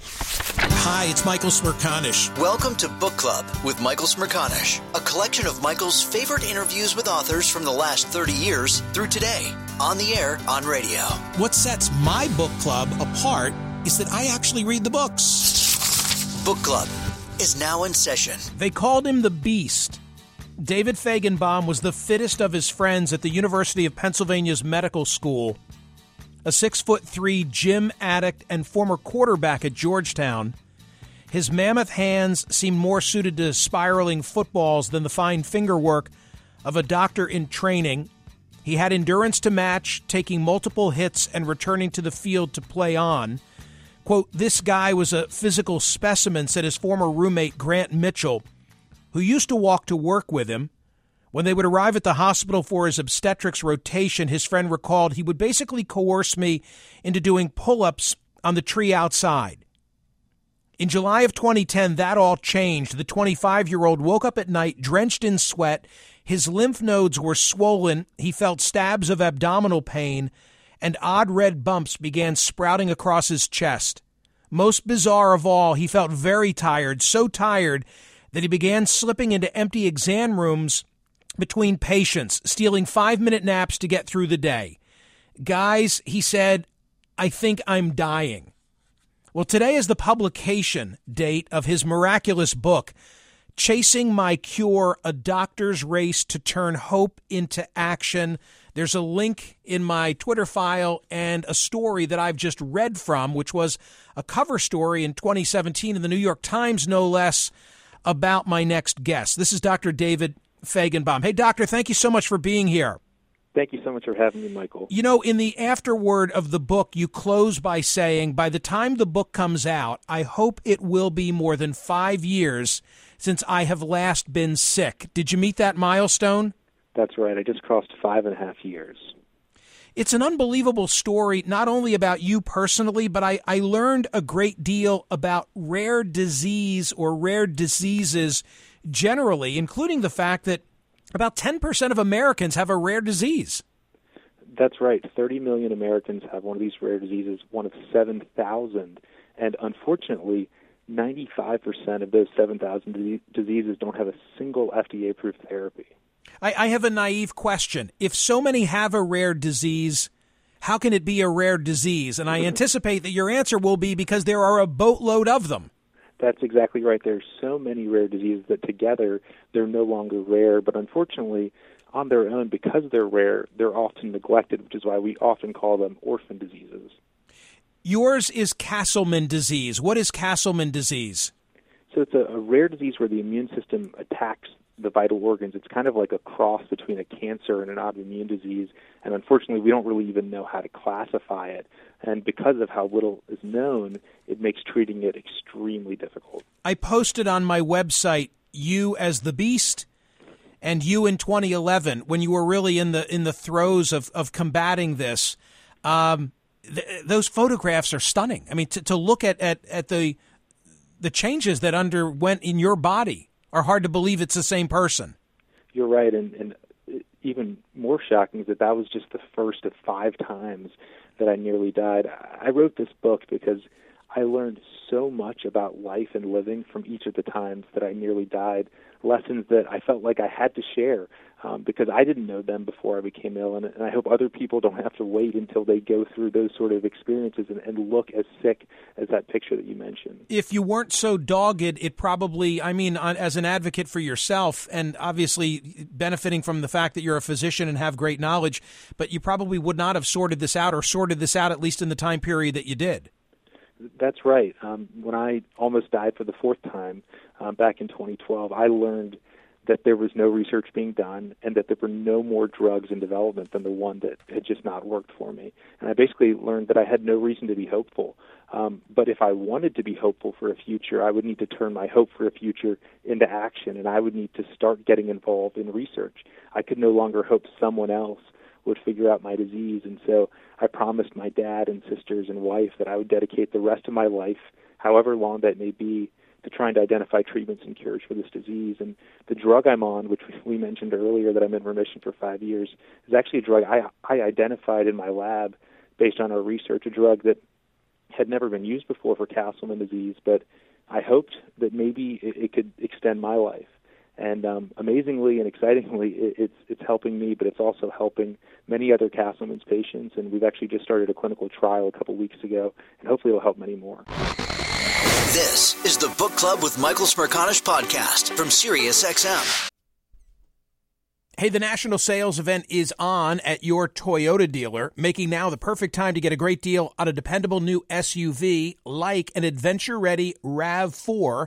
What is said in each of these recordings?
Hi, it's Michael Smerconish. Welcome to Book Club with Michael Smerconish, a collection of Michael's favorite interviews with authors from the last 30 years through today, on the air, on radio. What sets my book club apart is that I actually read the books. Book Club is now in session. They called him the Beast. David Fajgenbaum was the fittest of his friends at the University of Pennsylvania's medical school a six foot three gym addict and former quarterback at Georgetown. His mammoth hands seemed more suited to spiraling footballs than the fine finger work of a doctor in training. He had endurance to match, taking multiple hits and returning to the field to play on. Quote, this guy was a physical specimen, said his former roommate Grant Mitchell, who used to walk to work with him. When they would arrive at the hospital for his obstetrics rotation, his friend recalled he would basically coerce me into doing pull ups on the tree outside. In July of 2010, that all changed. The 25 year old woke up at night drenched in sweat. His lymph nodes were swollen. He felt stabs of abdominal pain, and odd red bumps began sprouting across his chest. Most bizarre of all, he felt very tired, so tired that he began slipping into empty exam rooms between patients, stealing five minute naps to get through the day. Guys, he said, I think I'm dying. Well, today is the publication date of his miraculous book, Chasing My Cure A Doctor's Race to Turn Hope into Action. There's a link in my Twitter file and a story that I've just read from, which was a cover story in 2017 in the New York Times, no less, about my next guest. This is Dr. David Fajgenbaum. Hey, doctor, thank you so much for being here. Thank you so much for having me, Michael. You know, in the afterword of the book, you close by saying, by the time the book comes out, I hope it will be more than five years since I have last been sick. Did you meet that milestone? That's right. I just crossed five and a half years. It's an unbelievable story, not only about you personally, but I, I learned a great deal about rare disease or rare diseases generally, including the fact that about 10% of Americans have a rare disease. That's right. 30 million Americans have one of these rare diseases, one of 7,000. And unfortunately, 95% of those 7,000 diseases don't have a single FDA approved therapy. I, I have a naive question. If so many have a rare disease, how can it be a rare disease? And I anticipate that your answer will be because there are a boatload of them. That's exactly right. There's so many rare diseases that together they're no longer rare, but unfortunately, on their own, because they're rare, they're often neglected, which is why we often call them orphan diseases. Yours is Castleman disease. What is Castleman disease? So it's a, a rare disease where the immune system attacks the vital organs. It's kind of like a cross between a cancer and an autoimmune disease, and unfortunately, we don't really even know how to classify it. And because of how little is known, it makes treating it extremely difficult. I posted on my website you as the beast and you in 2011 when you were really in the in the throes of of combating this. Um, th- those photographs are stunning. I mean, to, to look at, at at the the changes that underwent in your body are hard to believe it's the same person. You're right, and, and even more shocking is that that was just the first of five times that I nearly died. I wrote this book because I learned so much about life and living from each of the times that I nearly died. Lessons that I felt like I had to share um, because I didn't know them before I became ill, and, and I hope other people don't have to wait until they go through those sort of experiences and, and look as sick as that picture that you mentioned. If you weren't so dogged, it probably, I mean, as an advocate for yourself, and obviously benefiting from the fact that you're a physician and have great knowledge, but you probably would not have sorted this out or sorted this out at least in the time period that you did. That's right. Um, when I almost died for the fourth time um, back in 2012, I learned that there was no research being done and that there were no more drugs in development than the one that had just not worked for me. And I basically learned that I had no reason to be hopeful. Um, but if I wanted to be hopeful for a future, I would need to turn my hope for a future into action, and I would need to start getting involved in research. I could no longer hope someone else would figure out my disease. And so I promised my dad and sisters and wife that I would dedicate the rest of my life, however long that may be, to trying to identify treatments and cures for this disease. And the drug I'm on, which we mentioned earlier that I'm in remission for five years, is actually a drug I, I identified in my lab based on our research, a drug that had never been used before for Castleman disease, but I hoped that maybe it, it could extend my life. And um, amazingly and excitingly, it, it's it's helping me, but it's also helping many other Castleman's patients. And we've actually just started a clinical trial a couple weeks ago, and hopefully it'll help many more. This is the Book Club with Michael Smerconish podcast from SiriusXM. Hey, the national sales event is on at your Toyota dealer, making now the perfect time to get a great deal on a dependable new SUV like an adventure ready RAV4.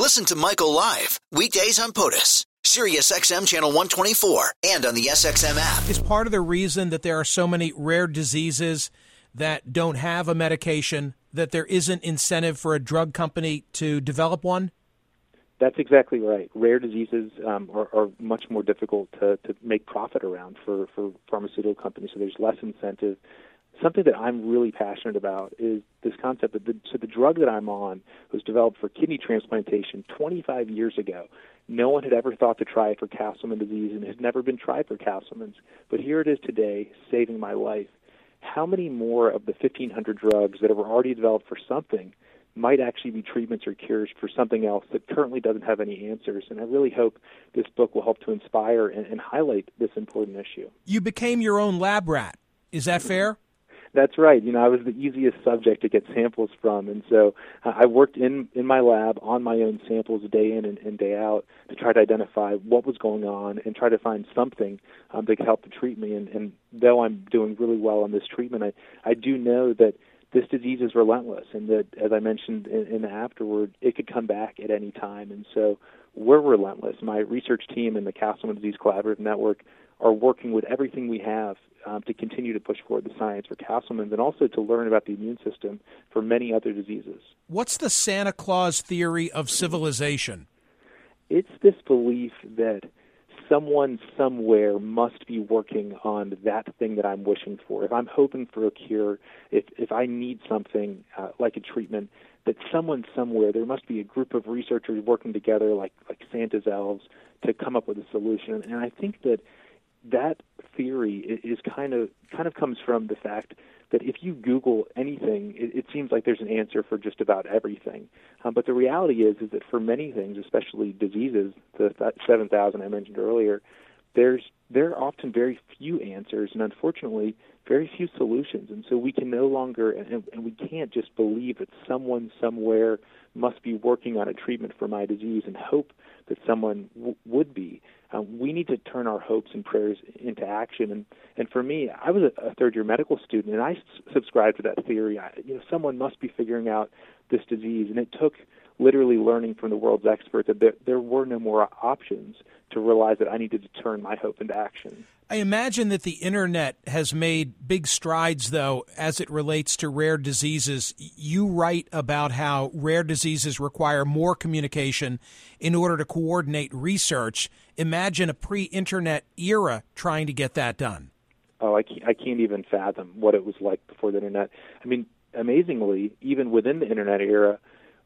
Listen to Michael live weekdays on POTUS, Sirius XM channel 124, and on the SXM app. Is part of the reason that there are so many rare diseases that don't have a medication that there isn't incentive for a drug company to develop one? That's exactly right. Rare diseases um, are, are, much more difficult to, to make profit around for, for pharmaceutical companies, so there's less incentive. Something that I'm really passionate about is this concept that the, so the drug that I'm on was developed for kidney transplantation 25 years ago. No one had ever thought to try it for Castleman disease and it had never been tried for Castleman's. But here it is today, saving my life. How many more of the 1,500 drugs that were already developed for something might actually be treatments or cures for something else that currently doesn't have any answers. And I really hope this book will help to inspire and, and highlight this important issue. You became your own lab rat. Is that fair? That's right. You know, I was the easiest subject to get samples from, and so I worked in in my lab on my own samples day in and, and day out to try to identify what was going on and try to find something um, that could help to treat me. And, and though I'm doing really well on this treatment, I I do know that this disease is relentless, and that, as I mentioned in, in the afterword, it could come back at any time. And so we're relentless. My research team and the Castleman Disease Collaborative Network are working with everything we have um, to continue to push forward the science for Castleman's and also to learn about the immune system for many other diseases. What's the Santa Claus theory of civilization? It's this belief that someone somewhere must be working on that thing that I'm wishing for. If I'm hoping for a cure, if if I need something uh, like a treatment, that someone somewhere there must be a group of researchers working together, like like Santa's elves, to come up with a solution. And I think that that theory is kind of kind of comes from the fact that if you Google anything, it, it seems like there's an answer for just about everything. Um, but the reality is, is that for many things, especially diseases, the seven thousand I mentioned earlier, there's there are often very few answers, and unfortunately, very few solutions. And so we can no longer, and, and we can't just believe that someone somewhere must be working on a treatment for my disease and hope that someone w- would be. Um, we need to turn our hopes and prayers into action. And and for me, I was a, a third year medical student, and I s- subscribed to that theory. I, you know, someone must be figuring out this disease, and it took literally learning from the world's experts that there, there were no more options to realize that I needed to turn my hope into action. I imagine that the internet has made big strides, though, as it relates to rare diseases. You write about how rare diseases require more communication in order to coordinate research. Imagine a pre internet era trying to get that done. Oh, I can't, I can't even fathom what it was like before the internet. I mean, amazingly, even within the internet era,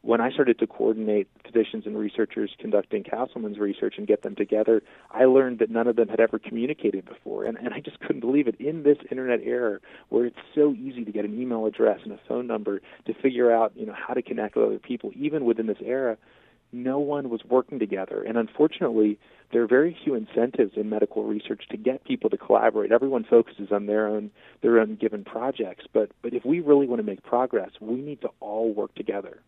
when I started to coordinate physicians and researchers conducting Castleman's research and get them together, I learned that none of them had ever communicated before. And, and I just couldn't believe it. In this internet era where it's so easy to get an email address and a phone number to figure out, you know, how to connect with other people, even within this era, no one was working together. And unfortunately, there are very few incentives in medical research to get people to collaborate. Everyone focuses on their own their own given projects. But but if we really want to make progress, we need to all work together.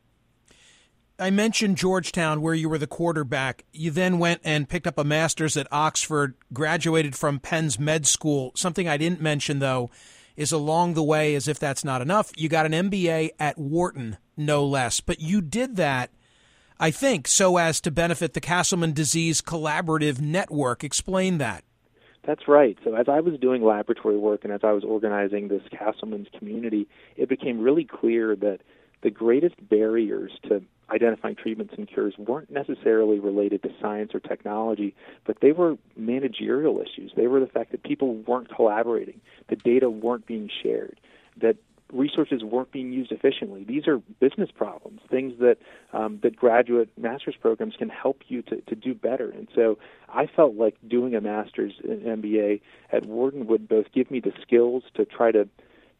I mentioned Georgetown, where you were the quarterback. You then went and picked up a master's at Oxford, graduated from Penn's med school. Something I didn't mention, though, is along the way, as if that's not enough, you got an MBA at Wharton, no less. But you did that, I think, so as to benefit the Castleman Disease Collaborative Network. Explain that. That's right. So as I was doing laboratory work and as I was organizing this Castleman's community, it became really clear that the greatest barriers to identifying treatments and cures weren't necessarily related to science or technology, but they were managerial issues. They were the fact that people weren't collaborating, the data weren't being shared, that resources weren't being used efficiently. These are business problems, things that um, that graduate master's programs can help you to, to do better. And so I felt like doing a master's in MBA at Wharton would both give me the skills to try to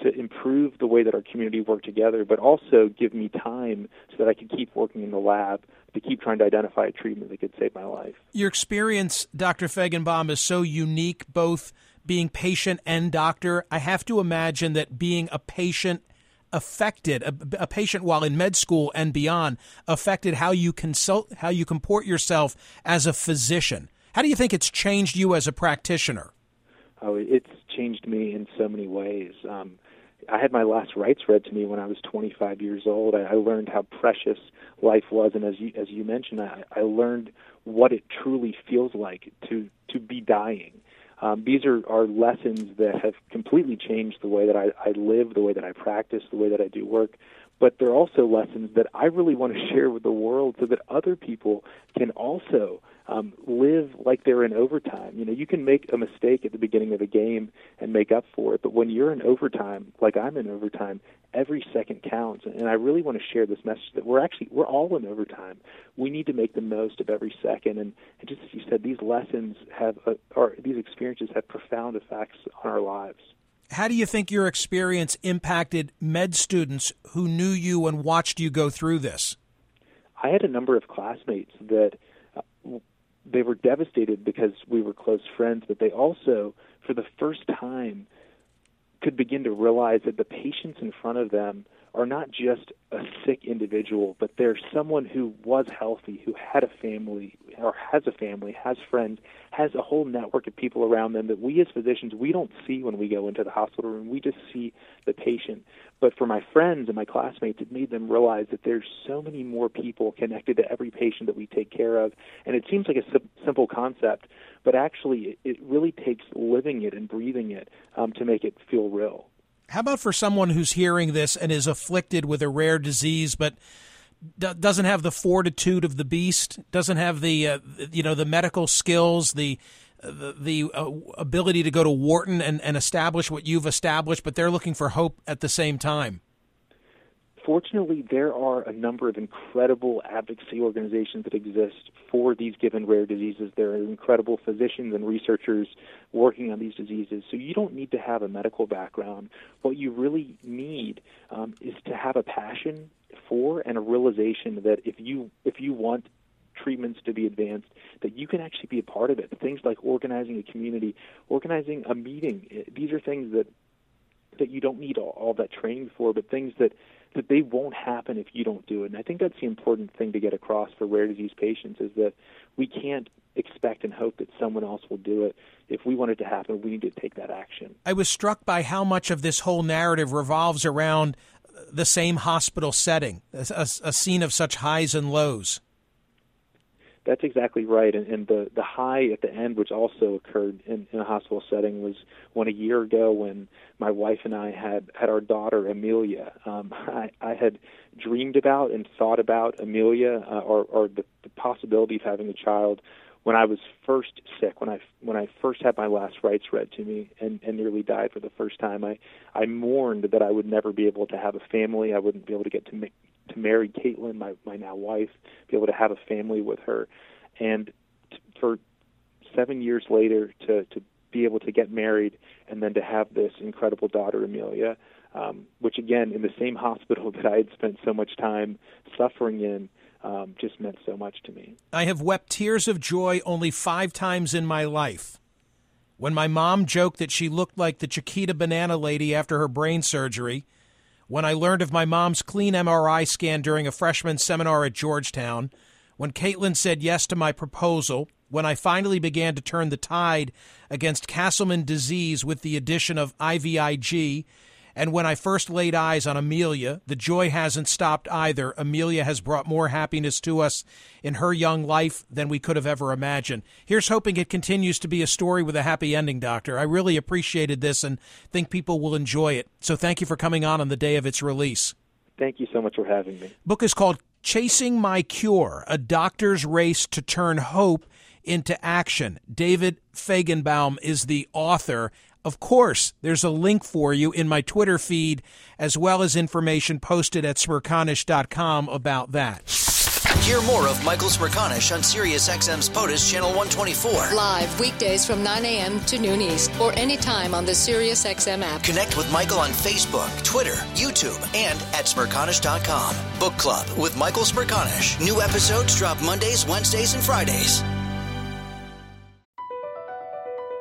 to improve the way that our community worked together, but also give me time so that I could keep working in the lab to keep trying to identify a treatment that could save my life. Your experience, Dr. Fajgenbaum, is so unique, both being patient and doctor. I have to imagine that being a patient affected a, a, patient while in med school and beyond affected how you consult how you comport yourself as a physician how do you think it's changed you as a practitioner oh it's changed me in so many ways um, I had my last rites read to me when I was 25 years old. I, I learned how precious life was, and as you as you mentioned, I, I learned what it truly feels like to to be dying. Um, these are, are lessons that have completely changed the way that I, I live, the way that I practice, the way that I do work. But they're also lessons that I really want to share with the world so that other people can also um, live like they're in overtime. You know, you can make a mistake at the beginning of a game and make up for it, but when you're in overtime, like I'm in overtime, every second counts. And I really want to share this message that we're actually we're all in overtime. We need to make the most of every second. And, and just as you said, these lessons have a, or these experiences have profound effects on our lives. How do you think your experience impacted med students who knew you and watched you go through this? I had a number of classmates that uh, they were devastated because we were close friends, but they also, for the first time, could begin to realize that the patients in front of them are not just a sick individual, but they're someone who was healthy, who had a family or has a family, has friends, has a whole network of people around them that we as physicians we don't see when we go into the hospital room. We just see the patient. But for my friends and my classmates, it made them realize that there's so many more people connected to every patient that we take care of. And it seems like a sim- simple concept, but actually it, really takes living it and breathing it um, to make it feel real. How about for someone who's hearing this and is afflicted with a rare disease, but d- doesn't have the fortitude of the beast, doesn't have the uh, you know the medical skills, the the, the uh, ability to go to Wharton and, and establish what you've established, but they're looking for hope at the same time? Fortunately, there are a number of incredible advocacy organizations that exist for these given rare diseases. There are incredible physicians and researchers working on these diseases. So you don't need to have a medical background. What you really need um, is to have a passion for and a realization that if you if you want treatments to be advanced, that you can actually be a part of it. Things like organizing a community, organizing a meeting. Eh, these are things that that you don't need all, all that training for, but things that that they won't happen if you don't do it. And I think that's the important thing to get across for rare disease patients is that we can't expect and hope that someone else will do it. If we want it to happen, we need to take that action. I was struck by how much of this whole narrative revolves around the same hospital setting, a, a, a scene of such highs and lows. That's exactly right. And, and the the high at the end, which also occurred in, in a hospital setting, was when a year ago when my wife and I had had our daughter Amelia. Um, I, I had dreamed about and thought about Amelia uh, or, or the, the possibility of having a child when I was first sick, when I when I first had my last rites read to me and, and nearly died for the first time, I I mourned that I would never be able to have a family. I wouldn't be able to get to make, to marry Caitlin, my my now wife, be able to have a family with her, and t- for seven years later to to be able to get married and then to have this incredible daughter Amelia, um, which again in the same hospital that I had spent so much time suffering in. Um, just meant so much to me. I have wept tears of joy only five times in my life. When my mom joked that she looked like the Chiquita banana lady after her brain surgery, when I learned of my mom's clean MRI scan during a freshman seminar at Georgetown, when Caitlin said yes to my proposal, when I finally began to turn the tide against Castleman disease with the addition of IVIG, and when I first laid eyes on Amelia, the joy hasn't stopped either. Amelia has brought more happiness to us in her young life than we could have ever imagined. Here's hoping it continues to be a story with a happy ending, Doctor. I really appreciated this and think people will enjoy it. So thank you for coming on on the day of its release. Thank you so much for having me. Book is called Chasing My Cure: A Doctor's Race to Turn Hope into Action. David Fajgenbaum is the author. Of course, there's a link for you in my Twitter feed, as well as information posted at smerconish.com about that. Hear more of Michael Smerconish on SiriusXM's POTUS Channel 124. Live weekdays from 9 a.m. to noon East or anytime on the SiriusXM app. Connect with Michael on Facebook, Twitter, YouTube, and at Smerconish.com. Book Club with Michael Smerconish. New episodes drop Mondays, Wednesdays, and Fridays.